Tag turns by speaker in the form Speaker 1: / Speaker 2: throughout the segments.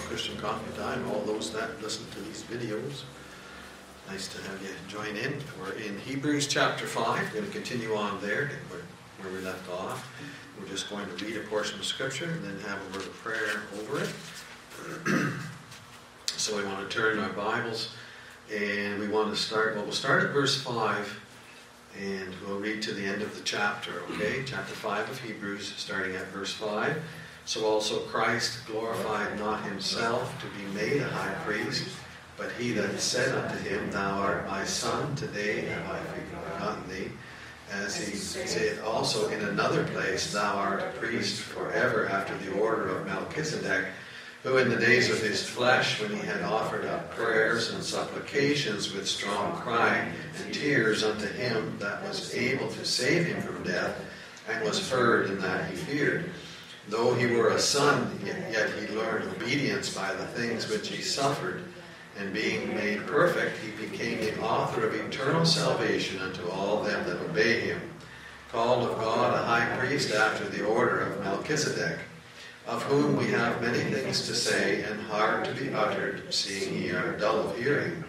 Speaker 1: Christian Coffee Time, all those that listen to these videos. Nice to have you join in. We're in Hebrews chapter 5. We're going to continue on there where we left off. We're just going to read a portion of Scripture and then have a word of prayer over it. so we want to turn our Bibles and we want to start, well, we'll start at verse 5 and we'll read to the end of the chapter, okay? Chapter 5 of Hebrews, starting at verse 5. So also Christ glorified not himself to be made a high priest, but he that said unto him, Thou art my son, today have I begotten thee. As he said also in another place, Thou art a priest forever after the order of Melchizedek, who in the days of his flesh, when he had offered up prayers and supplications with strong crying and tears unto him that was able to save him from death, and was heard in that he feared. Though he were a son, yet he learned obedience by the things which he suffered. And being made perfect, he became the author of eternal salvation unto all them that obey him. Called of God a high priest after the order of Melchizedek, of whom we have many things to say and hard to be uttered, seeing ye are dull of hearing.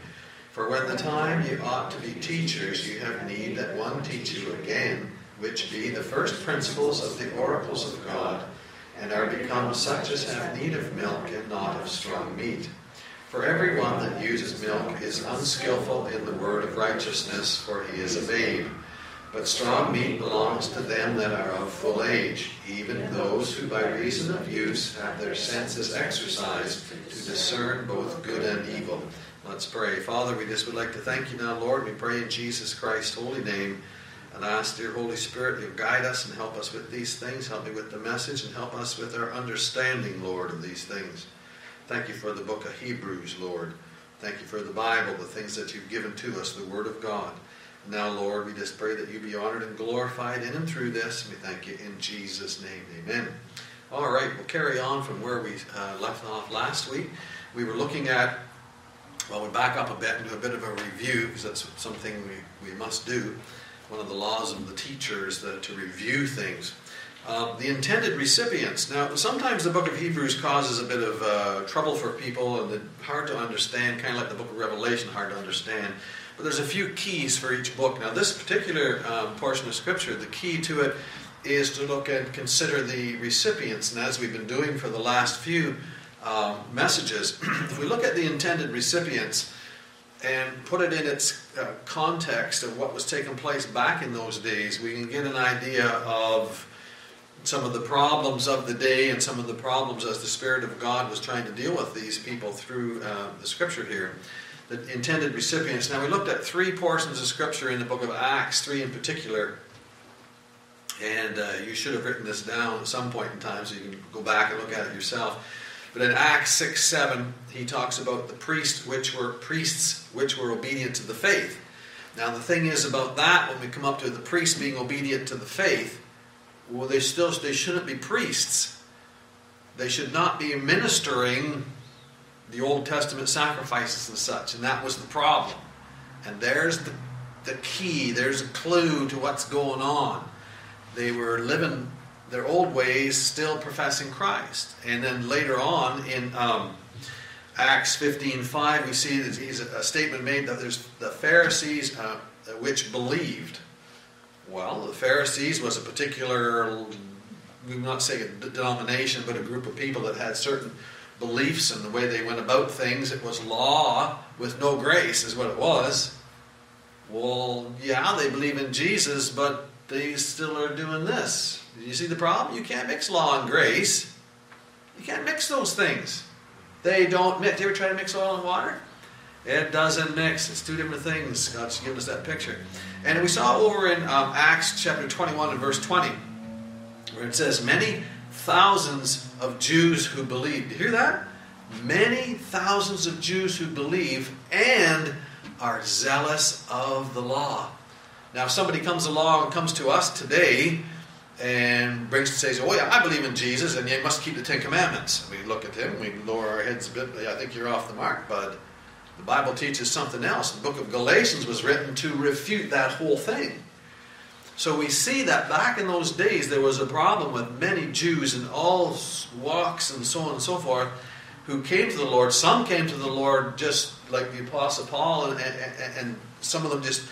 Speaker 1: For when the time ye ought to be teachers, you have need that one teach you again, which be the first principles of the oracles of God and are become such as have need of milk and not of strong meat. For everyone that uses milk is unskillful in the word of righteousness, for he is a babe. But strong meat belongs to them that are of full age, even those who by reason of use have their senses exercised to discern both good and evil. Let's pray. Father, we just would like to thank you now, Lord. We pray in Jesus Christ's holy name and I ask, dear Holy Spirit, you guide us and help us with these things. Help me with the message and help us with our understanding, Lord, of these things. Thank you for the book of Hebrews, Lord. Thank you for the Bible, the things that you've given to us, the Word of God. And now, Lord, we just pray that you be honored and glorified in and through this. We thank you in Jesus' name. Amen. All right, we'll carry on from where we uh, left off last week. We were looking at, well, we back up a bit and do a bit of a review because that's something we, we must do one of the laws of the teachers to review things. Um, the intended recipients. Now, sometimes the book of Hebrews causes a bit of uh, trouble for people and hard to understand, kind of like the book of Revelation, hard to understand. But there's a few keys for each book. Now, this particular um, portion of Scripture, the key to it is to look and consider the recipients. And as we've been doing for the last few um, messages, if we look at the intended recipients, and put it in its uh, context of what was taking place back in those days, we can get an idea of some of the problems of the day and some of the problems as the Spirit of God was trying to deal with these people through uh, the Scripture here. The intended recipients. Now, we looked at three portions of Scripture in the book of Acts, three in particular. And uh, you should have written this down at some point in time so you can go back and look at it yourself. But in Acts 6 7, he talks about the priests which were priests which were obedient to the faith. Now the thing is about that, when we come up to the priests being obedient to the faith, well they still they shouldn't be priests. They should not be ministering the Old Testament sacrifices and such, and that was the problem. And there's the, the key, there's a clue to what's going on. They were living their old ways, still professing Christ. And then later on in um, Acts 15.5, we see that he's a uh, statement made that there's the Pharisees uh, which believed. Well, the Pharisees was a particular, we would not say a denomination, but a group of people that had certain beliefs and the way they went about things. It was law with no grace, is what it was. Well, yeah, they believe in Jesus, but they still are doing this. Do you see the problem? You can't mix law and grace. You can't mix those things. They don't mix. Do you ever try to mix oil and water? It doesn't mix. It's two different things. God's given us that picture. And we saw over in um, Acts chapter 21 and verse 20, where it says, Many thousands of Jews who believe." You hear that? Many thousands of Jews who believe and are zealous of the law. Now, if somebody comes along and comes to us today and brings to says, "Oh yeah, I believe in Jesus, and you must keep the Ten Commandments." And we look at him, we lower our heads a bit. I think you're off the mark, bud. The Bible teaches something else. The Book of Galatians was written to refute that whole thing. So we see that back in those days there was a problem with many Jews in all walks and so on and so forth who came to the Lord. Some came to the Lord just like the Apostle Paul, and, and, and some of them just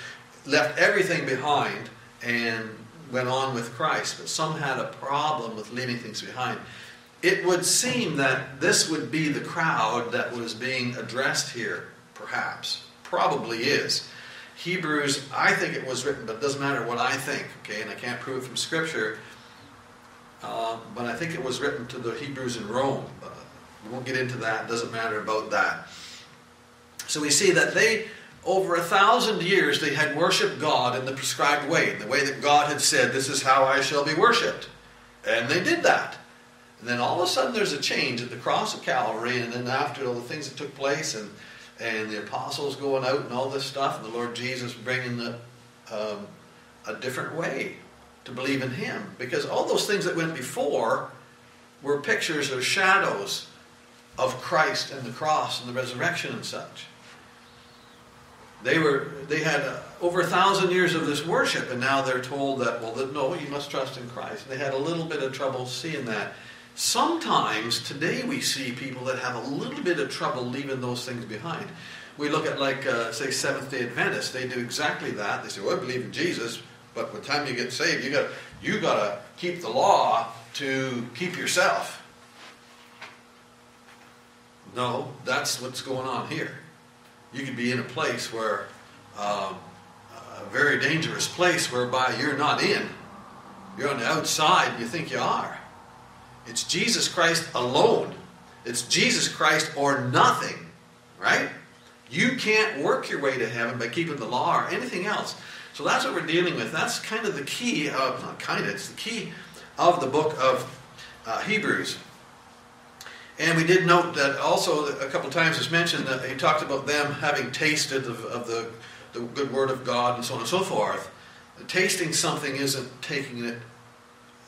Speaker 1: left everything behind and went on with Christ, but some had a problem with leaving things behind. It would seem that this would be the crowd that was being addressed here, perhaps. Probably is. Hebrews, I think it was written, but it doesn't matter what I think, okay, and I can't prove it from Scripture. Uh, but I think it was written to the Hebrews in Rome. Uh, we won't get into that, it doesn't matter about that. So we see that they over a thousand years they had worshiped God in the prescribed way, the way that God had said, This is how I shall be worshiped. And they did that. And then all of a sudden there's a change at the cross of Calvary, and then after all the things that took place, and, and the apostles going out and all this stuff, and the Lord Jesus bringing the, um, a different way to believe in Him. Because all those things that went before were pictures or shadows of Christ and the cross and the resurrection and such. They were they had uh, over a thousand years of this worship, and now they're told that well, that, no, you must trust in Christ. They had a little bit of trouble seeing that. Sometimes today we see people that have a little bit of trouble leaving those things behind. We look at like uh, say Seventh Day Adventists. They do exactly that. They say, "Well, I believe in Jesus, but by the time you get saved, you got you got to keep the law to keep yourself." No, that's what's going on here you could be in a place where, um, a very dangerous place whereby you're not in. You're on the outside and you think you are. It's Jesus Christ alone. It's Jesus Christ or nothing, right? You can't work your way to heaven by keeping the law or anything else. So that's what we're dealing with. That's kind of the key of, not kind of, it's the key of the book of uh, Hebrews. And we did note that also a couple times it's mentioned that he talked about them having tasted of, of the, the good word of God and so on and so forth. Tasting something isn't taking it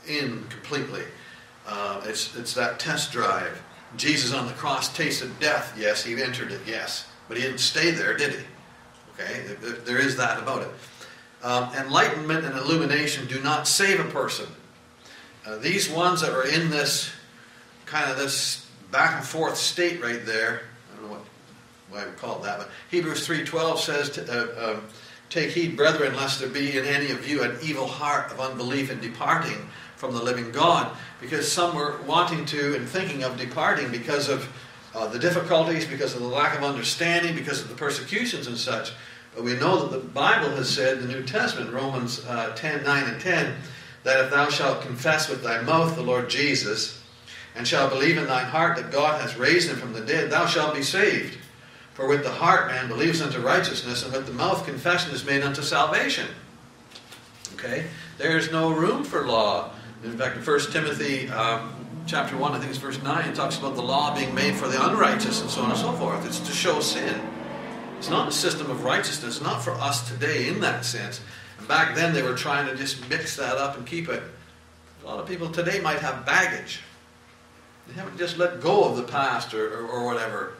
Speaker 1: in completely. Uh, it's, it's that test drive. Jesus on the cross tasted death. Yes, he entered it, yes. But he didn't stay there, did he? Okay, there is that about it. Um, enlightenment and illumination do not save a person. Uh, these ones that are in this kind of this back and forth state right there. I don't know what why we call it that, but Hebrews 3.12 says, to, uh, uh, Take heed, brethren, lest there be in any of you an evil heart of unbelief in departing from the living God. Because some were wanting to and thinking of departing because of uh, the difficulties, because of the lack of understanding, because of the persecutions and such. But we know that the Bible has said, the New Testament, Romans uh, 10, 9 and 10, that if thou shalt confess with thy mouth the Lord Jesus and shall believe in thine heart that God has raised him from the dead, thou shalt be saved. For with the heart man believes unto righteousness, and with the mouth confession is made unto salvation. Okay? There's no room for law. In fact, in 1 Timothy um, chapter 1, I think it's verse 9, it talks about the law being made for the unrighteous and so on and so forth. It's to show sin. It's not a system of righteousness, not for us today in that sense. And back then they were trying to just mix that up and keep it. A lot of people today might have baggage they haven't just let go of the past or, or, or whatever.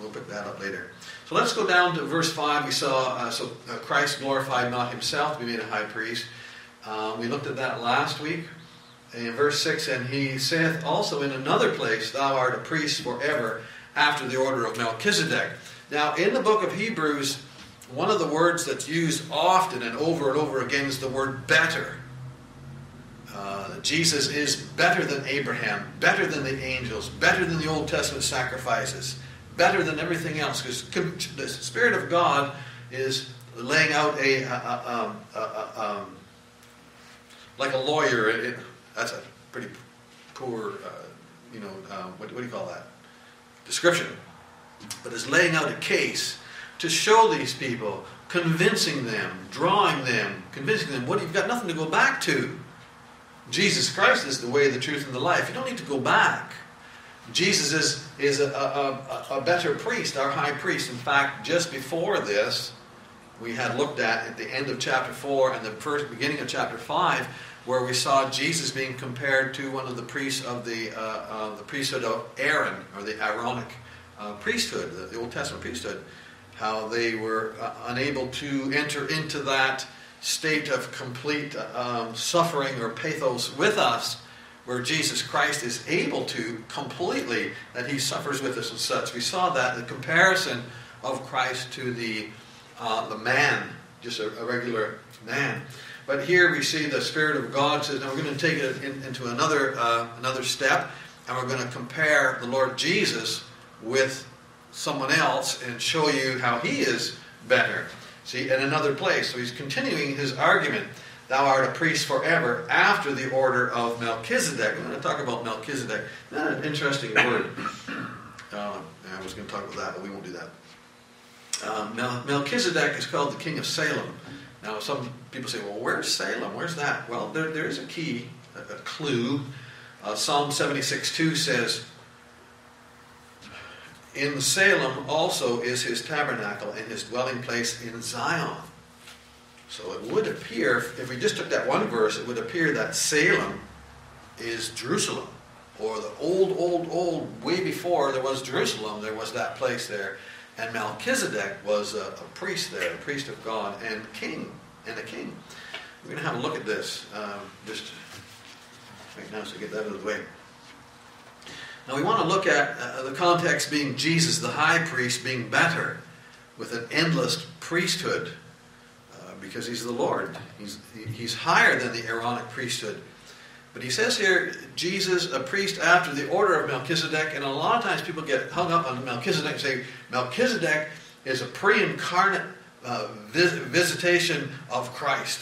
Speaker 1: We'll pick that up later. So let's go down to verse 5. We saw, uh, so uh, Christ glorified not himself to be made a high priest. Uh, we looked at that last week. In verse 6, and he saith also in another place, Thou art a priest forever after the order of Melchizedek. Now, in the book of Hebrews, one of the words that's used often and over and over again is the word better. Uh, Jesus is better than Abraham, better than the angels, better than the Old Testament sacrifices, better than everything else, because the Spirit of God is laying out a, um, um, like a lawyer. It, that's a pretty poor, uh, you know, uh, what, what do you call that? Description. But is laying out a case to show these people, convincing them, drawing them, convincing them what you've got nothing to go back to. Jesus Christ is the way, the truth, and the life. You don't need to go back. Jesus is, is a, a, a, better priest, our high priest. In fact, just before this, we had looked at at the end of chapter 4 and the first beginning of chapter 5, where we saw Jesus being compared to one of the priests of the, uh, uh, the priesthood of Aaron, or the Aaronic uh, priesthood, the, the, Old Testament priesthood, how they were uh, unable to enter into that state of complete um, suffering or pathos with us, where Jesus Christ is able to completely, that he suffers with us and such. We saw that, the comparison of Christ to the, uh, the man, just a, a, regular man. But here we see the Spirit of God says, now we're going to take it in, into another, uh, another step, and we're going to compare the Lord Jesus with someone else and show you how he is better. See, in another place. So he's continuing his argument. Thou art a priest forever after the order of Melchizedek. I'm going to talk about Melchizedek. Not an interesting word. Uh, I was going to talk about that, but we won't do that. Um, Mel- Melchizedek is called the king of Salem. Now, some people say, well, where's Salem? Where's that? Well, there, there is a key, a, a clue. Uh, Psalm 76 2 says, in Salem also is his tabernacle and his dwelling place in Zion. So it would appear, if we just took that one verse, it would appear that Salem is Jerusalem. Or the old, old, old, way before there was Jerusalem, there was that place there. And Melchizedek was a, a priest there, a priest of God, and king, and a king. We're going to have a look at this um, just right now, so get that out of the way. Now we want to look at uh, the context being Jesus, the high priest, being better with an endless priesthood uh, because he's the Lord. He's, he's higher than the Aaronic priesthood. But he says here, Jesus, a priest after the order of Melchizedek, and a lot of times people get hung up on Melchizedek and say, Melchizedek is a pre incarnate uh, vis- visitation of Christ.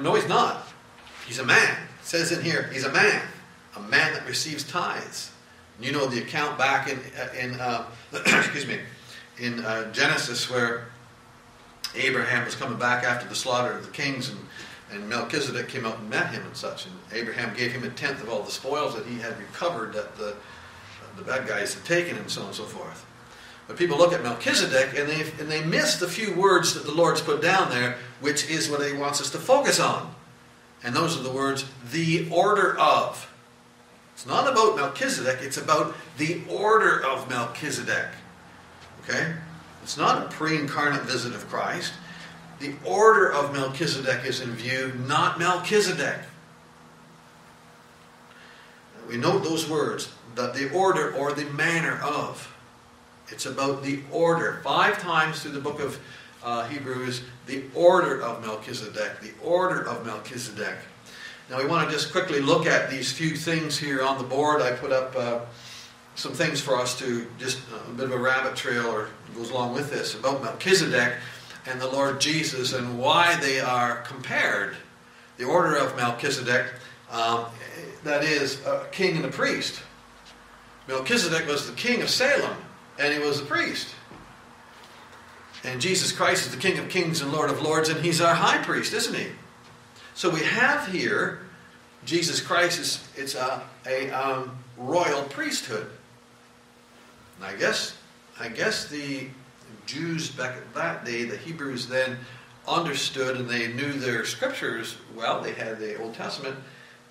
Speaker 1: No, he's not. He's a man. It says in here, he's a man a man that receives tithes. You know the account back in, uh, in uh, excuse me, in uh, Genesis where Abraham was coming back after the slaughter of the kings and, and Melchizedek came out and met him and such. And Abraham gave him a tenth of all the spoils that he had recovered that the, the bad guys had taken and so on and so forth. But people look at Melchizedek and they, and they miss the few words that the Lord's put down there, which is what he wants us to focus on. And those are the words, the order of. It's not about Melchizedek, it's about the order of Melchizedek. Okay? It's not a pre incarnate visit of Christ. The order of Melchizedek is in view, not Melchizedek. We note those words, that the order or the manner of. It's about the order. Five times through the book of uh, Hebrews, the order of Melchizedek, the order of Melchizedek. Now, we want to just quickly look at these few things here on the board. I put up uh, some things for us to just uh, a bit of a rabbit trail or goes along with this about Melchizedek and the Lord Jesus and why they are compared. The order of Melchizedek, um, that is, a king and a priest. Melchizedek was the king of Salem, and he was a priest. And Jesus Christ is the King of kings and Lord of lords, and he's our high priest, isn't he? So we have here Jesus Christ is it's a, a um, royal priesthood. And I guess I guess the Jews back at that day, the Hebrews then understood and they knew their scriptures well. They had the Old Testament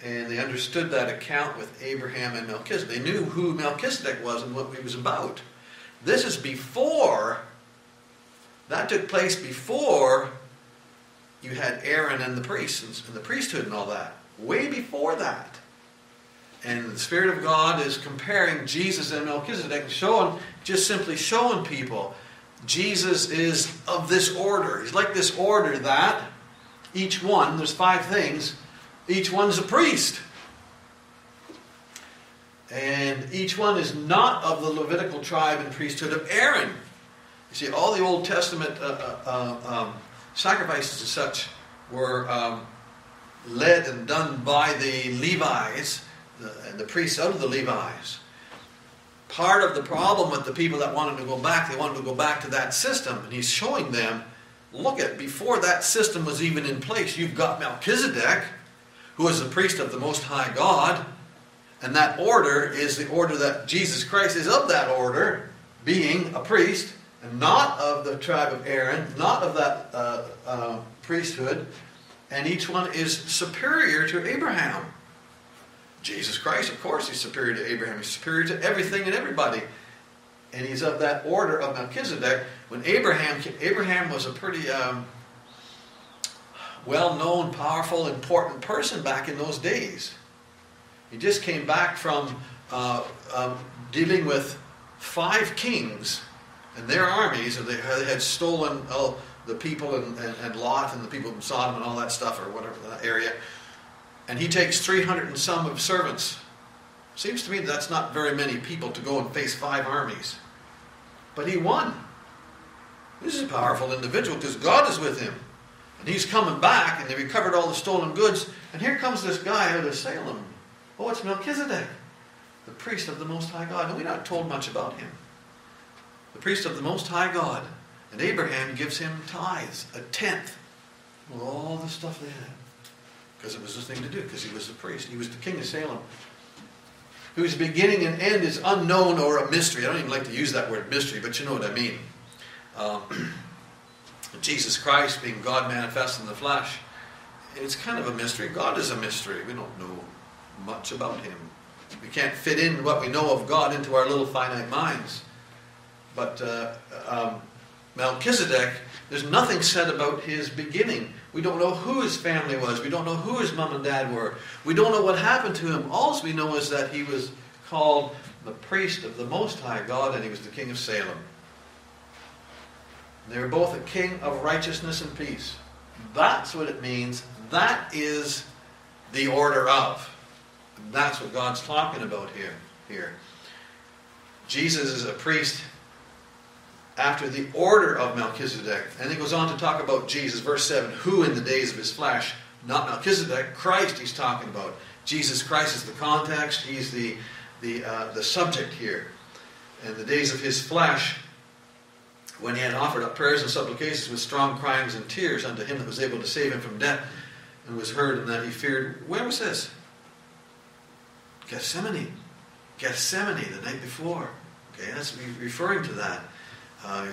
Speaker 1: and they understood that account with Abraham and Melchizedek. They knew who Melchizedek was and what he was about. This is before that took place before you had Aaron and the priests and the priesthood and all that way before that. And the Spirit of God is comparing Jesus and Melchizedek, showing, just simply showing people Jesus is of this order. He's like this order that each one, there's five things, each one's a priest. And each one is not of the Levitical tribe and priesthood of Aaron. You see, all the Old Testament uh, uh, um, sacrifices and such were um, led and done by the Levites and the priests out of the Levites. Part of the problem with the people that wanted to go back, they wanted to go back to that system. And he's showing them, look at, before that system was even in place, you've got Melchizedek, who is the priest of the Most High God. And that order is the order that Jesus Christ is of that order, being a priest, and not of the tribe of Aaron, not of that uh, uh, priesthood, and each one is superior to Abraham. Jesus Christ, of course, he's superior to Abraham. He's superior to everything and everybody. And he's of that order of Melchizedek. When Abraham, Abraham was a pretty um, well-known, powerful, important person back in those days. He just came back from uh, um, dealing with five kings and their armies, and they had stolen. Uh, the people and, and, and Lot and the people of Sodom and all that stuff or whatever that area. And he takes 300 and some of servants. Seems to me that's not very many people to go and face five armies. But he won. This is a powerful individual because God is with him. And he's coming back, and they recovered all the stolen goods. And here comes this guy out of Salem. Oh, it's Melchizedek, the priest of the Most High God. And we're not told much about him. The priest of the Most High God and Abraham gives him tithes, a tenth, of all the stuff they had. Because it was the thing to do, because he was the priest. He was the king of Salem. Whose beginning and end is unknown or a mystery. I don't even like to use that word mystery, but you know what I mean. Um, Jesus Christ being God manifest in the flesh, it's kind of a mystery. God is a mystery. We don't know much about him. We can't fit in what we know of God into our little finite minds. But uh, um, Melchizedek, there's nothing said about his beginning. We don't know who his family was. We don't know who his mom and dad were. We don't know what happened to him. All we know is that he was called the priest of the Most High God and he was the king of Salem. They were both a king of righteousness and peace. That's what it means. That is the order of. That's what God's talking about here. Here, Jesus is a priest after the order of Melchizedek. And he goes on to talk about Jesus, verse 7 who in the days of his flesh, not Melchizedek, Christ he's talking about. Jesus Christ is the context, he's the, the, uh, the subject here. In the days of his flesh, when he had offered up prayers and supplications with strong cryings and tears unto him that was able to save him from death, and was heard, and that he feared. Where was this? Gethsemane. Gethsemane, the night before. Okay, that's referring to that. Uh,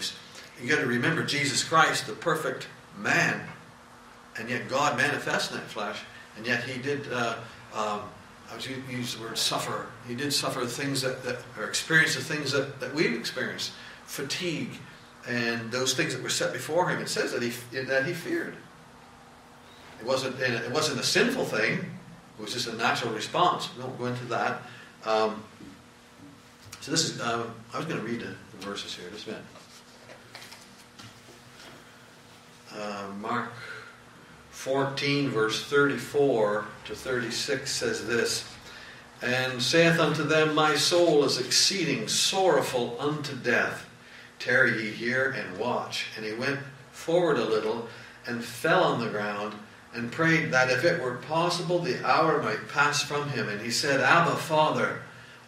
Speaker 1: you got to remember Jesus Christ, the perfect man, and yet God manifested in that flesh, and yet he did, uh, um, I was use the word suffer, he did suffer things that, that or experience the things that, that we've experienced fatigue and those things that were set before him. It says that he, that he feared. It wasn't, it wasn't a sinful thing. It was just a natural response. We won't go into that. Um, so this is, uh, I was going to read the, the verses here just a minute. Uh, Mark 14, verse 34 to 36 says this And saith unto them, My soul is exceeding sorrowful unto death. Tarry ye here and watch. And he went forward a little and fell on the ground and prayed that if it were possible the hour might pass from him. And he said, Abba, Father,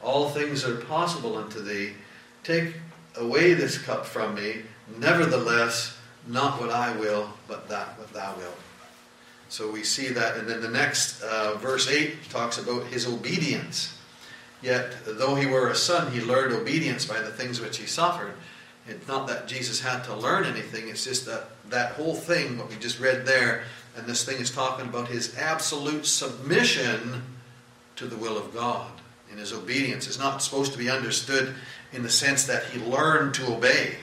Speaker 1: all things are possible unto thee. Take away this cup from me. Nevertheless, not what I will, but that what thou wilt. So we see that. And then the next uh, verse 8 talks about his obedience. Yet, though he were a son, he learned obedience by the things which he suffered. It's not that Jesus had to learn anything, it's just that that whole thing, what we just read there, and this thing is talking about his absolute submission to the will of God in his obedience. It's not supposed to be understood in the sense that he learned to obey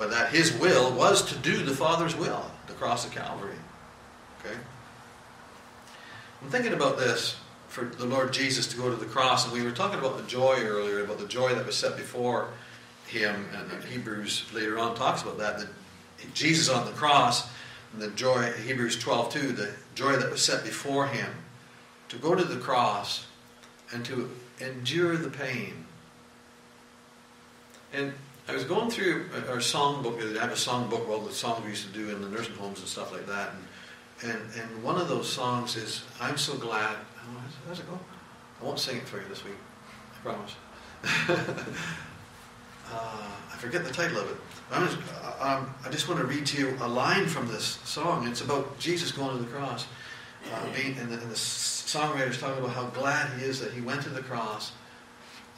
Speaker 1: but that his will was to do the Father's will, the cross of Calvary. Okay? I'm thinking about this for the Lord Jesus to go to the cross, and we were talking about the joy earlier, about the joy that was set before him, and Hebrews later on talks about that, that Jesus on the cross, and the joy, Hebrews 12 2, the joy that was set before him, to go to the cross and to endure the pain. And I was going through our songbook. I have a songbook, well, the songs we used to do in the nursing homes and stuff like that. And, and, and one of those songs is I'm So Glad. how's it go? I won't sing it for you this week. I promise. uh, I forget the title of it. Just, uh, um, i just want to read to you a line from this song. It's about Jesus going to the cross. Uh, being, and, the, and the songwriter's talking about how glad he is that he went to the cross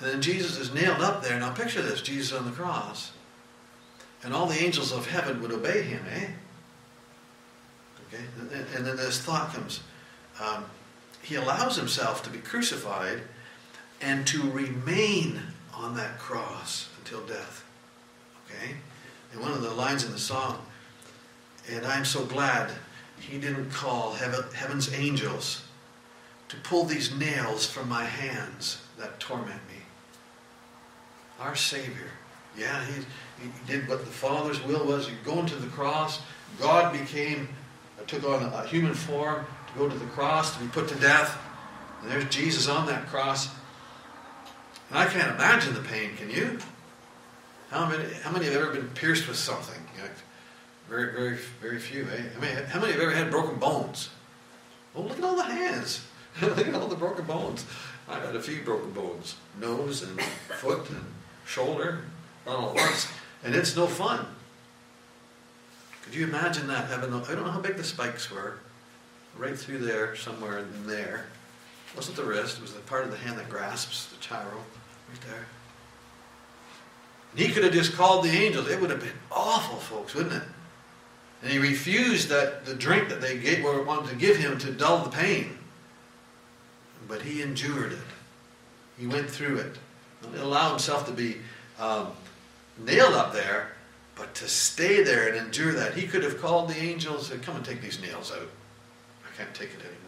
Speaker 1: and then Jesus is nailed up there. Now picture this, Jesus on the cross. And all the angels of heaven would obey him, eh? Okay? And then this thought comes. Um, he allows himself to be crucified and to remain on that cross until death. Okay? And one of the lines in the song, and I'm so glad he didn't call heaven, heaven's angels to pull these nails from my hands that torment me our Savior. Yeah, he, he did what the Father's will was. He went to the cross. God became, uh, took on a, a human form to go to the cross, to be put to death. And there's Jesus on that cross. And I can't imagine the pain, can you? How many, how many have ever been pierced with something? very, very, very few, eh? I mean, how many have ever had broken bones? Well, oh, look at all the hands. look at all the broken bones. I've had a few broken bones nose and foot and shoulder, not all at once. And it's no fun. Could you imagine that having, I don't know how big the spikes were, right through there, somewhere in there. It wasn't the wrist, it was the part of the hand that grasps the tyro, right there. And he could have just called the angels. It would have been awful, folks, wouldn't it? And he refused that the drink that they gave, or wanted to give him to dull the pain. But he endured it. He went through it allow himself to be um, nailed up there, but to stay there and endure that. He could have called the angels and come and take these nails out. I can't take it anymore.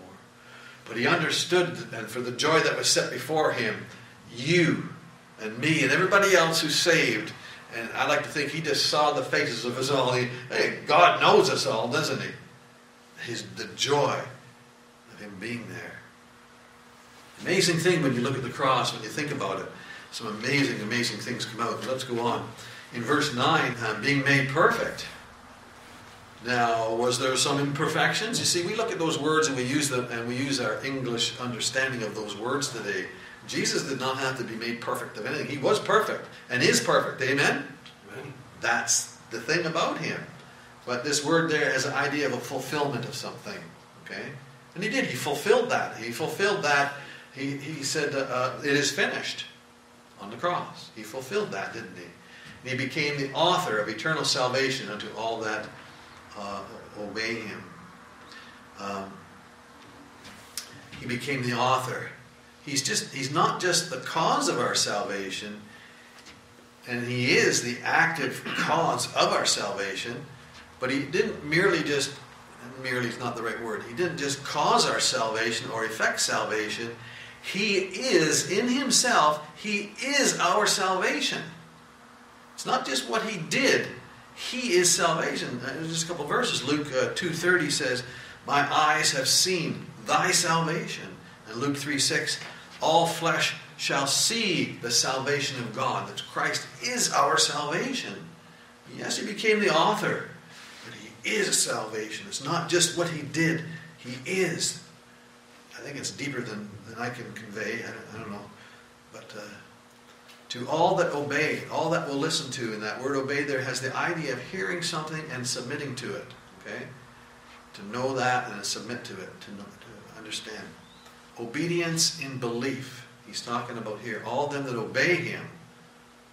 Speaker 1: But he understood, and for the joy that was set before him, you and me and everybody else who's saved. And I like to think he just saw the faces of us all. He, hey, God knows us all, doesn't he? His, the joy of him being there. Amazing thing when you look at the cross, when you think about it some amazing, amazing things come out. let's go on. In verse 9, uh, being made perfect. Now, was there some imperfections? You see, we look at those words and we use them and we use our English understanding of those words today. Jesus did not have to be made perfect of anything. He was perfect and is perfect. Amen? Amen. That's the thing about him. But this word there has an idea of a fulfillment of something. Okay? And he did. He fulfilled that. He fulfilled that. He, he said, uh, uh It is finished on the cross. He fulfilled that, didn't he? And he became the author of eternal salvation unto all that uh, obey him. Um, he became the author. He's just he's not just the cause of our salvation, and he is the active cause of our salvation, but he didn't merely just merely is not the right word. He didn't just cause our salvation or effect salvation. He is, in Himself, He is our salvation. It's not just what He did, He is salvation. Uh, there's just a couple verses. Luke uh, 2.30 says, My eyes have seen Thy salvation. And Luke 3.6, All flesh shall see the salvation of God. That Christ is our salvation. Yes, He became the author, but He is salvation. It's not just what He did, He is. I think it's deeper than than I can convey. I don't, I don't know. But uh, to all that obey, all that will listen to, and that word obey there has the idea of hearing something and submitting to it. Okay? To know that and submit to it, to, know, to understand. Obedience in belief. He's talking about here. All them that obey him,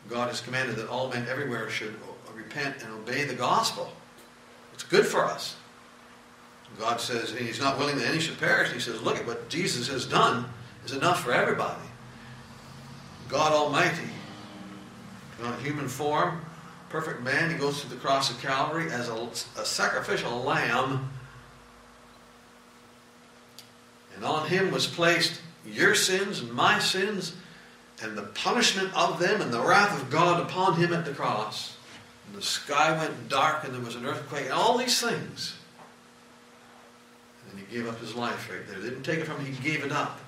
Speaker 1: God has commanded that all men everywhere should repent and obey the gospel. It's good for us. God says, He's not willing that any should perish. He says, Look at what Jesus has done is enough for everybody. God Almighty, in human form, perfect man, He goes to the cross of Calvary as a, a sacrificial lamb. And on Him was placed your sins and my sins and the punishment of them and the wrath of God upon Him at the cross. And the sky went dark and there was an earthquake and all these things and he gave up his life right there. They didn't take it from him, he gave it up.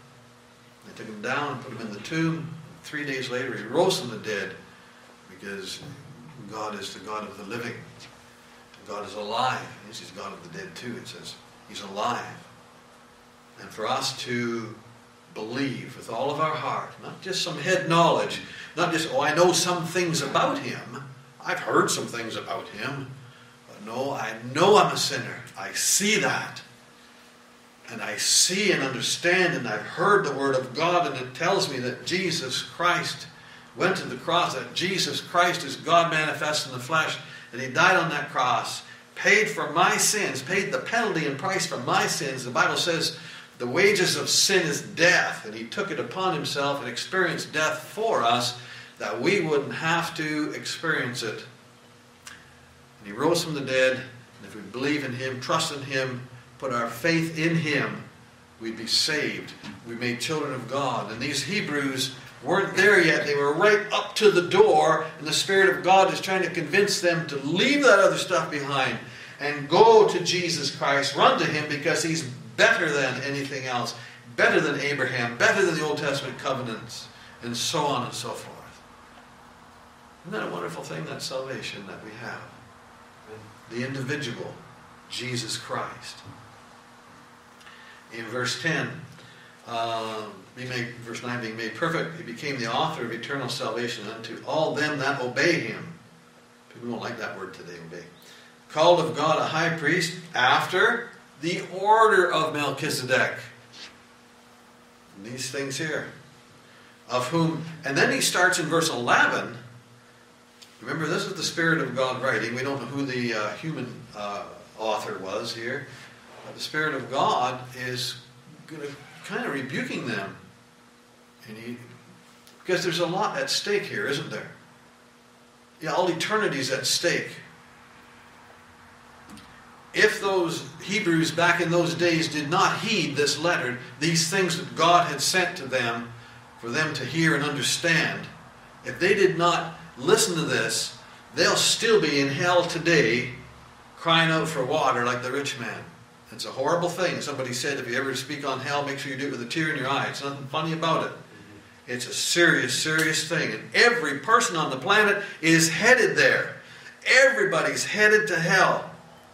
Speaker 1: They took him down and put him in the tomb. Three days later, he rose from the dead because God is the God of the living. God is alive. This is God of the dead too, it says. He's alive. And for us to believe with all of our heart, not just some head knowledge, not just, oh, I know some things about him. I've heard some things about him. But no, I know I'm a sinner. I see that and I see and understand and I've heard the Word of God and it tells me that Jesus Christ went to the cross, that Jesus Christ is God manifest in the flesh, and He died on that cross, paid for my sins, paid the penalty and price for my sins. The Bible says the wages of sin is death, and He took it upon Himself and experienced death for us that we wouldn't have to experience it. And He rose from the dead, and if we believe in Him, trust in Him, put our faith in him, we'd be saved. We made children of God. And these Hebrews weren't there yet. They were right up to the door, and the Spirit of God is trying to convince them to leave that other stuff behind and go to Jesus Christ. Run to him because he's better than anything else, better than Abraham, better than the Old Testament covenants, and so on and so forth. Isn't that a wonderful thing, that salvation that we have? The individual, Jesus Christ in verse 10, uh, being made, verse 9, being made perfect, he became the author of eternal salvation unto all them that obey him. People don't like that word today, obey. Called of God a high priest after the order of Melchizedek. And these things here. Of whom, and then he starts in verse 11. Remember, this is the Spirit of God writing. We don't know who the uh, human uh, author was here the Spirit of God is going to kind of rebuking them. And he, because there's a lot at stake here, isn't there? Yeah, all eternity's at stake. If those Hebrews back in those days did not heed this letter, these things that God had sent to them for them to hear and understand, if they did not listen to this, they'll still be in hell today crying out for water like the rich man. It's a horrible thing. Somebody said, if you ever speak on hell, make sure you do it with a tear in your eye. It's nothing funny about it. It's a serious, serious thing. And every person on the planet is headed there. Everybody's headed to hell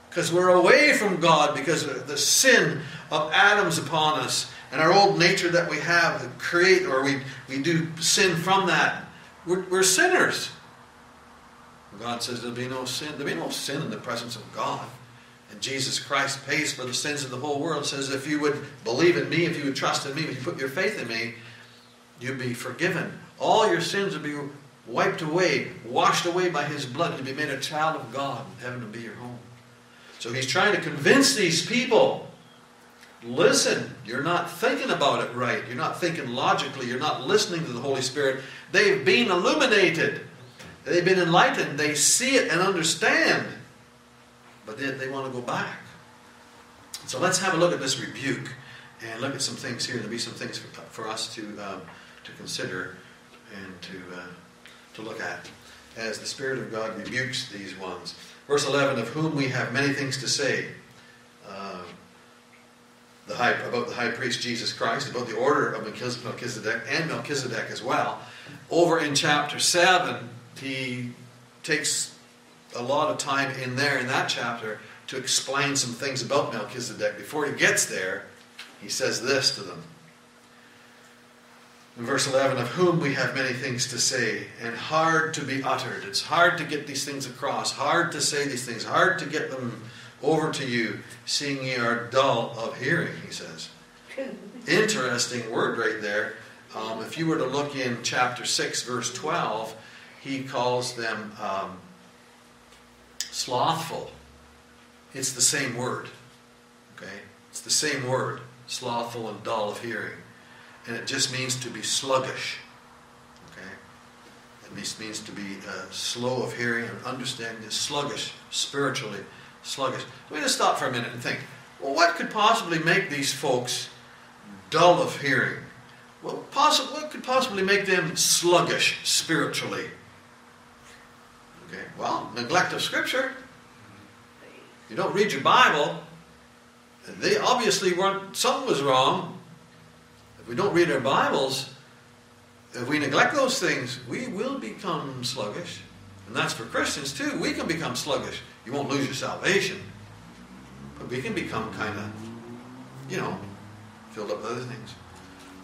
Speaker 1: because we're away from God because of the sin of Adam's upon us and our old nature that we have, that create or we, we do sin from that. We're, we're sinners. God says there'll be no sin. There'll be no sin in the presence of God. And Jesus Christ pays for the sins of the whole world. Says, if you would believe in me, if you would trust in me, if you put your faith in me, you'd be forgiven. All your sins would be wiped away, washed away by his blood. You'd be made a child of God, and heaven would be your home. So he's trying to convince these people listen, you're not thinking about it right. You're not thinking logically. You're not listening to the Holy Spirit. They've been illuminated, they've been enlightened. They see it and understand but they, they want to go back. So let's have a look at this rebuke and look at some things here. There'll be some things for, for us to, um, to consider and to, uh, to look at as the Spirit of God rebukes these ones. Verse 11, of whom we have many things to say um, the high, about the high priest Jesus Christ, about the order of Melchizedek and Melchizedek as well. Over in chapter 7, he takes a lot of time in there in that chapter to explain some things about Melchizedek. Before he gets there, he says this to them. In verse 11, of whom we have many things to say and hard to be uttered. It's hard to get these things across, hard to say these things, hard to get them over to you, seeing ye are dull of hearing, he says. Interesting word right there. Um, if you were to look in chapter 6, verse 12, he calls them um, slothful. It's the same word. Okay? It's the same word, slothful and dull of hearing. And it just means to be sluggish. Okay? It means to be uh, slow of hearing and understanding, it's sluggish, spiritually sluggish. Let me just stop for a minute and think. Well, what could possibly make these folks dull of hearing? Well, possi- what could possibly make them sluggish spiritually? Okay, well, neglect of Scripture. You don't read your Bible. They obviously weren't, something was wrong. If we don't read our Bibles, if we neglect those things, we will become sluggish. And that's for Christians too. We can become sluggish. You won't lose your salvation, but we can become kind of, you know, filled up with other things.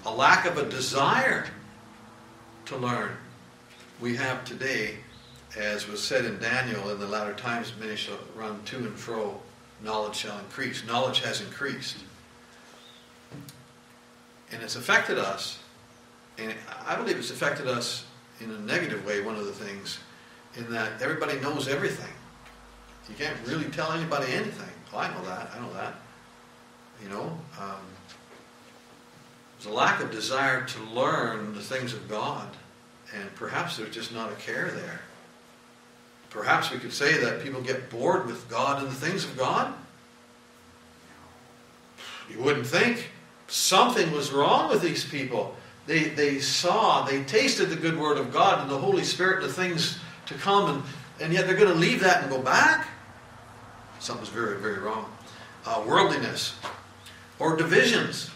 Speaker 1: A lack of a desire to learn we have today as was said in Daniel, in the latter times many shall run to and fro, knowledge shall increase. Knowledge has increased. And it's affected us, and I believe it's affected us in a negative way, one of the things, in that everybody knows everything. You can't really tell anybody anything. Well, oh, I know that, I know that. You know, um, there's a lack of desire to learn the things of God, and perhaps there's just not a care there Perhaps we could say that people get bored with God and the things of God. You wouldn't think. Something was wrong with these people. They, they saw, they tasted the good word of God and the Holy Spirit and the things to come, and, and yet they're going to leave that and go back? Something's very, very wrong. Uh, worldliness or divisions.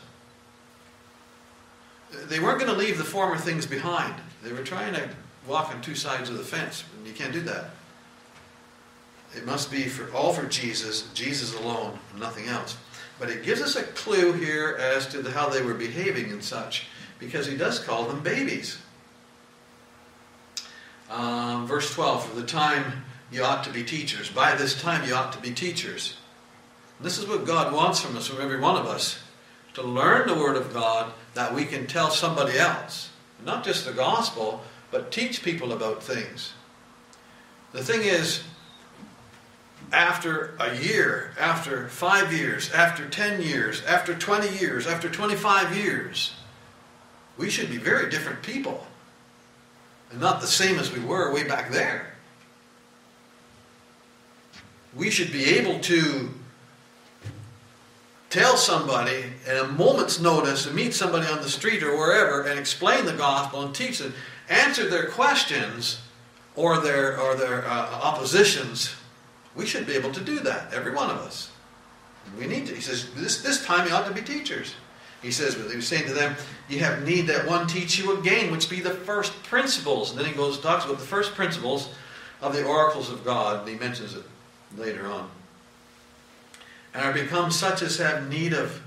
Speaker 1: They weren't going to leave the former things behind. They were trying to walk on two sides of the fence, and you can't do that. It must be for all for Jesus, Jesus alone, nothing else. But it gives us a clue here as to the, how they were behaving and such, because he does call them babies. Um, verse 12, for the time you ought to be teachers. By this time you ought to be teachers. This is what God wants from us, from every one of us, to learn the Word of God that we can tell somebody else. Not just the gospel, but teach people about things. The thing is, after a year, after five years, after 10 years, after 20 years, after 25 years, we should be very different people and not the same as we were way back there. We should be able to tell somebody at a moment's notice and meet somebody on the street or wherever and explain the gospel and teach them, answer their questions or their, or their uh, oppositions we should be able to do that, every one of us. We need to. He says, this, this time you ought to be teachers. He says, he was saying to them, you have need that one teach you again, which be the first principles. And then he goes and talks about the first principles of the oracles of God, and he mentions it later on. And are become such as have need of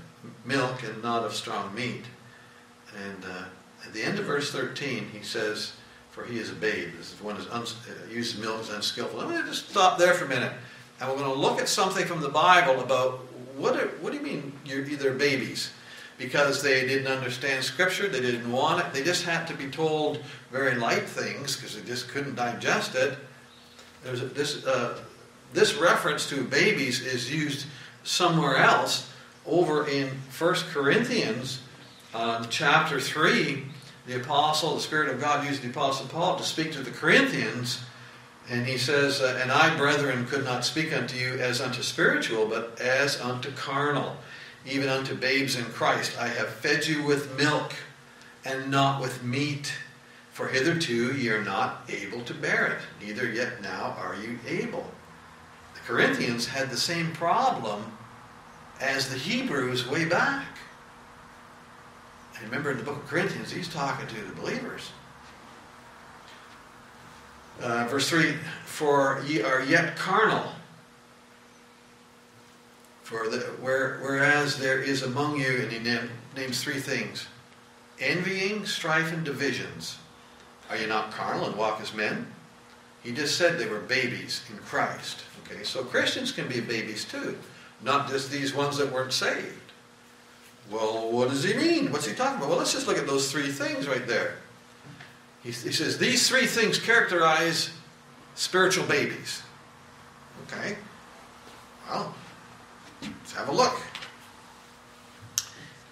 Speaker 1: milk and not of strong meat. And uh, at the end of verse 13, he says, for he is a babe. This is one is uns- use milk is unskillful. I'm going to just stop there for a minute, and we're going to look at something from the Bible about what are, what do you mean you're either babies? Because they didn't understand Scripture, they didn't want it, they just had to be told very light things because they just couldn't digest it. There's a, this uh, this reference to babies is used somewhere else over in 1 Corinthians uh, chapter 3 the apostle, the Spirit of God used the apostle Paul to speak to the Corinthians. And he says, uh, And I, brethren, could not speak unto you as unto spiritual, but as unto carnal, even unto babes in Christ. I have fed you with milk and not with meat. For hitherto ye are not able to bear it, neither yet now are you able. The Corinthians had the same problem as the Hebrews way back. And remember in the book of Corinthians, he's talking to the believers. Uh, verse 3 For ye are yet carnal. For the, where, whereas there is among you, and he nam, names three things envying, strife, and divisions. Are you not carnal and walk as men? He just said they were babies in Christ. Okay, so Christians can be babies too, not just these ones that weren't saved. Well, what does he mean? What's he talking about? Well, let's just look at those three things right there. He, he says these three things characterize spiritual babies. Okay? Well, let's have a look.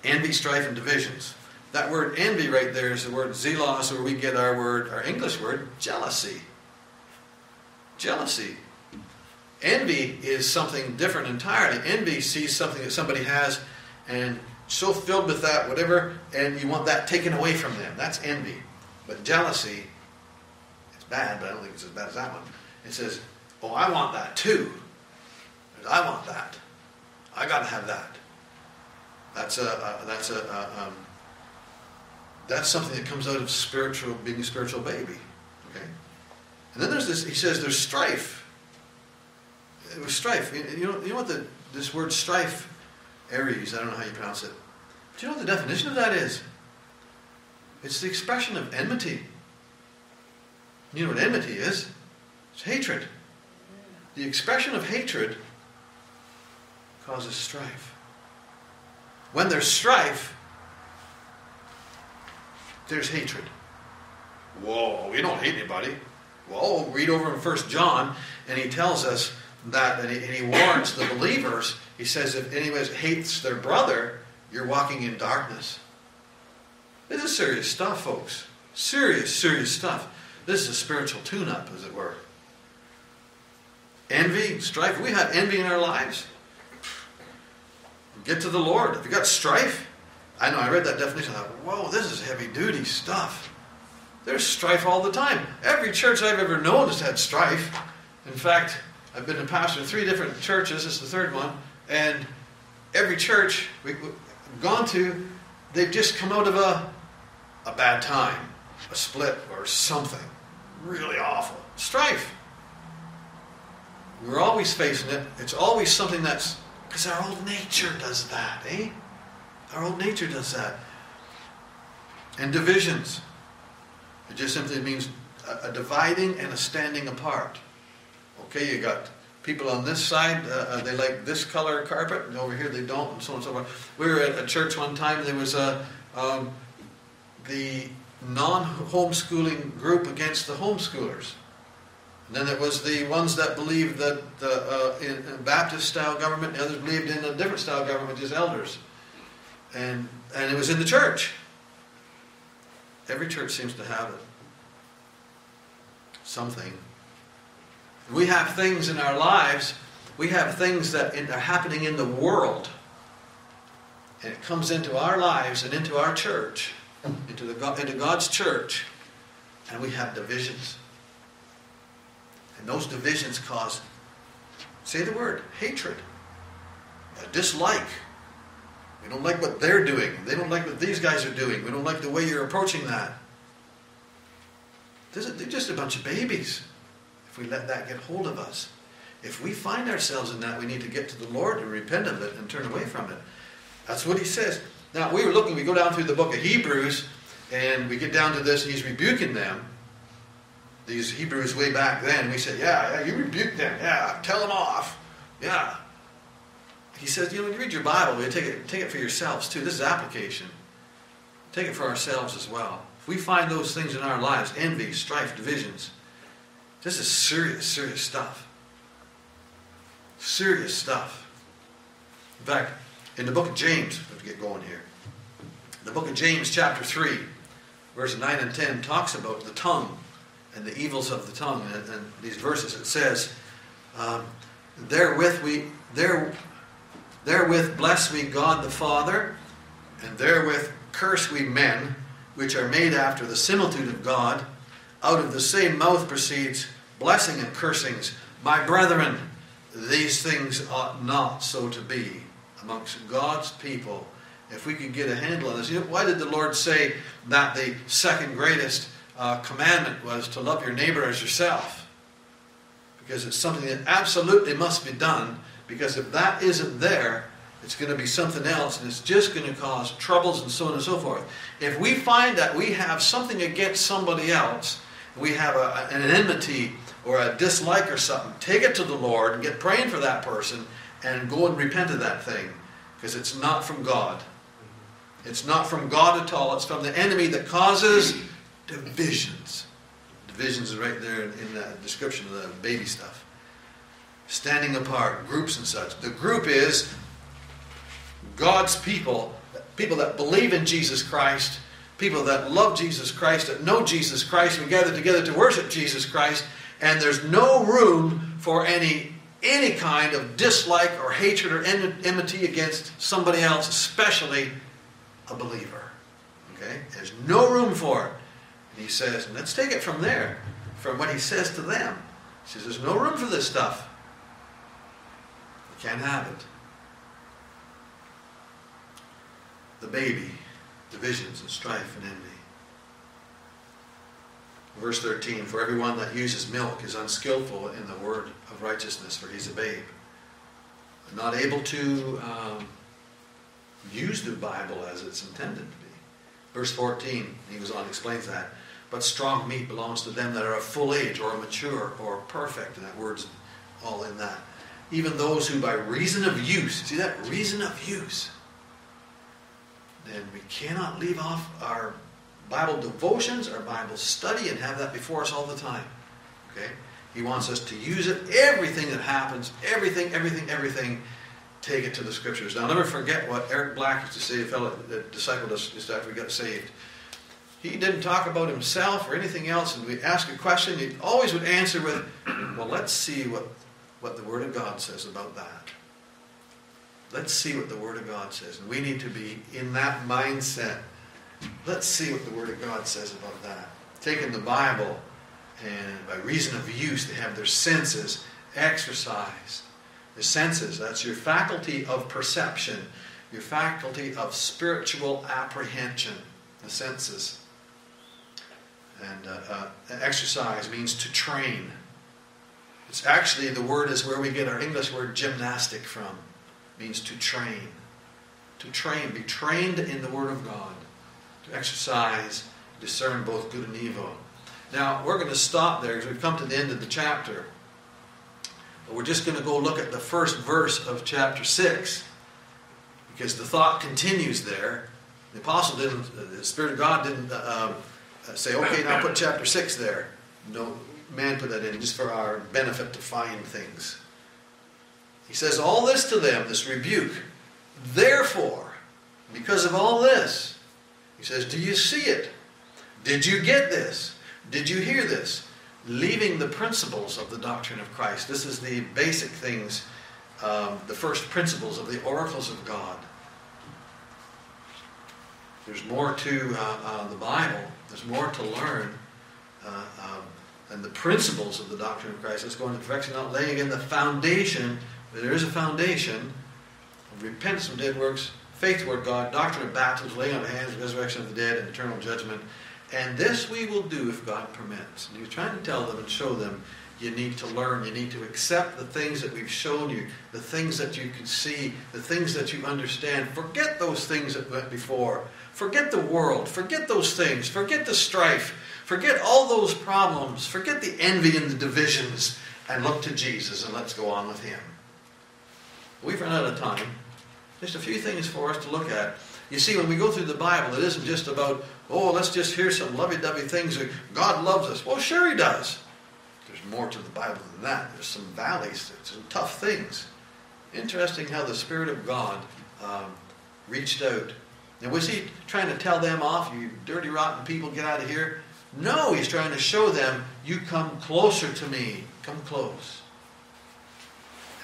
Speaker 1: Envy, strife, and divisions. That word envy right there is the word zelos, where we get our word, our English word, jealousy. Jealousy. Envy is something different entirely. Envy sees something that somebody has and so filled with that, whatever, and you want that taken away from them. That's envy. But jealousy, it's bad, but I don't think it's as bad as that one. It says, Oh, I want that too. I want that. I got to have that. That's a, a that's a, a um, that's something that comes out of spiritual being a spiritual baby. Okay, and then there's this. He says there's strife. It was strife. You know, you know what the, this word strife Eris, I don't know how you pronounce it. Do you know what the definition of that is? It's the expression of enmity. You know what enmity is? It's hatred. The expression of hatred causes strife. When there's strife, there's hatred. Whoa, we don't hate anybody. Well, read over in First John, and he tells us that, and he, and he warns the believers he says, if anyone hates their brother, you're walking in darkness. This is serious stuff, folks. Serious, serious stuff. This is a spiritual tune up, as it were. Envy, strife. We have envy in our lives. Get to the Lord. If you got strife, I know I read that definition. I thought, whoa, this is heavy duty stuff. There's strife all the time. Every church I've ever known has had strife. In fact, I've been a pastor in three different churches. This is the third one. And every church we've gone to, they've just come out of a, a bad time, a split or something really awful. Strife. We're always facing it. It's always something that's because our old nature does that, eh? Our old nature does that. And divisions. It just simply means a, a dividing and a standing apart. Okay, you got people on this side, uh, uh, they like this color carpet, and over here they don't, and so on and so forth. We were at a church one time, there was a, um, the non homeschooling group against the homeschoolers. And then it was the ones that believed that the, uh, uh in, Baptist style government, and others believed in a different style government, just elders. And, and it was in the church. Every church seems to have it. Something. We have things in our lives, we have things that are happening in the world, and it comes into our lives and into our church, into, the, into God's church, and we have divisions. And those divisions cause, say the word, hatred, dislike. We don't like what they're doing. They don't like what these guys are doing. We don't like the way you're approaching that. They're just a bunch of babies if we let that get hold of us. If we find ourselves in that, we need to get to the Lord and repent of it and turn away from it. That's what he says. Now, we were looking, we go down through the book of Hebrews, and we get down to this, he's rebuking them. These Hebrews way back then, we said, Yeah, yeah, you rebuke them. Yeah, tell them off. Yeah. He says, You know, when you read your Bible, you take it, take it for yourselves too. This is application. Take it for ourselves as well. If we find those things in our lives envy, strife, divisions, this is serious, serious stuff. Serious stuff. In fact, in the book of James, let's get going here. The book of James, chapter 3, verse 9 and 10, talks about the tongue and the evils of the tongue. And, and these verses, it says, um, Therewith we, there, therewith bless we God the Father, and therewith curse we men, which are made after the similitude of God, out of the same mouth proceeds blessing and cursings. My brethren, these things ought not so to be amongst God's people. If we could get a handle on this, you know, why did the Lord say that the second greatest uh, commandment was to love your neighbor as yourself? Because it's something that absolutely must be done, because if that isn't there, it's going to be something else, and it's just going to cause troubles and so on and so forth. If we find that we have something against somebody else, we have a, an enmity or a dislike or something, take it to the Lord and get praying for that person and go and repent of that thing because it's not from God. It's not from God at all. It's from the enemy that causes divisions. Divisions is right there in the description of the baby stuff. Standing apart, groups and such. The group is God's people, people that believe in Jesus Christ people that love Jesus Christ, that know Jesus Christ. We gather together to worship Jesus Christ, and there's no room for any any kind of dislike or hatred or enmity against somebody else, especially a believer. Okay? There's no room for it. And he says, and let's take it from there, from what he says to them. He says, there's no room for this stuff. You can't have it. The baby divisions and strife and envy. Verse 13 For everyone that uses milk is unskillful in the word of righteousness, for he's a babe. Not able to um, use the Bible as it's intended to be. Verse 14, he goes on, and explains that. But strong meat belongs to them that are of full age or mature or perfect, and that word's all in that. Even those who by reason of use, see that? Reason of use then we cannot leave off our Bible devotions, our Bible study, and have that before us all the time. Okay? He wants us to use it. Everything that happens, everything, everything, everything, take it to the scriptures. Now, never forget what Eric Black used to say, a fellow that discipled us just after we got saved. He didn't talk about himself or anything else, and we ask a question, he always would answer with, Well, let's see what, what the Word of God says about that. Let's see what the Word of God says. And we need to be in that mindset. Let's see what the Word of God says about that. Taking the Bible and by reason of use, they have their senses exercised. Their senses, that's your faculty of perception, your faculty of spiritual apprehension, the senses. And uh, uh, exercise means to train. It's actually the word is where we get our English word gymnastic from means to train. To train, be trained in the Word of God, to exercise, discern both good and evil. Now, we're going to stop there because we've come to the end of the chapter. But we're just going to go look at the first verse of chapter 6 because the thought continues there. The apostle didn't, the Spirit of God didn't uh, uh, say, okay, now put chapter 6 there. No, man put that in just for our benefit to find things. He says, All this to them, this rebuke. Therefore, because of all this, he says, Do you see it? Did you get this? Did you hear this? Leaving the principles of the doctrine of Christ. This is the basic things, um, the first principles of the oracles of God. There's more to uh, uh, the Bible, there's more to learn. Uh, um, and the principles of the doctrine of Christ. It's going to perfection, not laying in the foundation there is a foundation of repentance from dead works, faith toward God, doctrine of baptism, laying on of hands, resurrection of the dead, and eternal judgment. And this we will do if God permits. And he was trying to tell them and show them you need to learn, you need to accept the things that we've shown you, the things that you can see, the things that you understand. Forget those things that went before. Forget the world. Forget those things. Forget the strife. Forget all those problems. Forget the envy and the divisions. And look to Jesus and let's go on with him. We've run out of time. Just a few things for us to look at. You see, when we go through the Bible, it isn't just about, oh, let's just hear some lovey-dovey things. God loves us. Well, sure he does. There's more to the Bible than that. There's some valleys, some tough things. Interesting how the Spirit of God um, reached out. Now, was he trying to tell them off, you dirty, rotten people, get out of here? No, he's trying to show them, you come closer to me. Come close.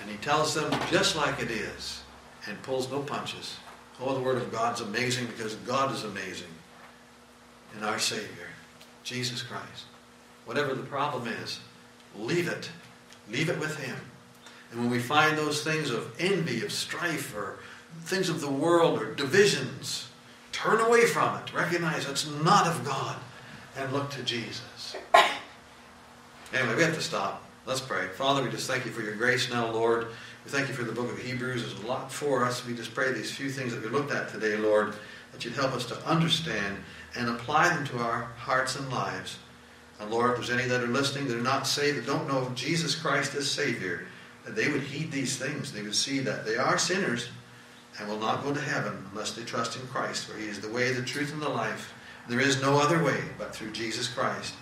Speaker 1: And he tells them just like it is and pulls no punches. Oh, the Word of God's amazing because God is amazing and our Savior, Jesus Christ. Whatever the problem is, leave it. Leave it with Him. And when we find those things of envy, of strife, or things of the world, or divisions, turn away from it. Recognize it's not of God and look to Jesus. Anyway, we have to stop. Let's pray. Father, we just thank you for your grace now, Lord. We thank you for the book of Hebrews. There's a lot for us. We just pray these few things that we looked at today, Lord, that you'd help us to understand and apply them to our hearts and lives. And Lord, if there's any that are listening that are not saved, that don't know Jesus Christ as Savior, that they would heed these things. They would see that they are sinners and will not go to heaven unless they trust in Christ, for He is the way, the truth, and the life. There is no other way but through Jesus Christ.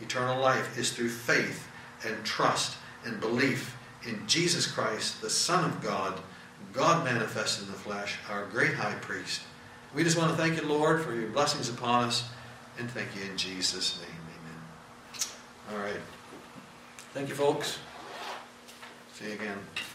Speaker 1: Eternal life is through faith and trust and belief in Jesus Christ, the Son of God, God manifest in the flesh, our great high priest. We just want to thank you, Lord, for your blessings upon us, and thank you in Jesus' name. Amen. All right. Thank you, folks. See you again.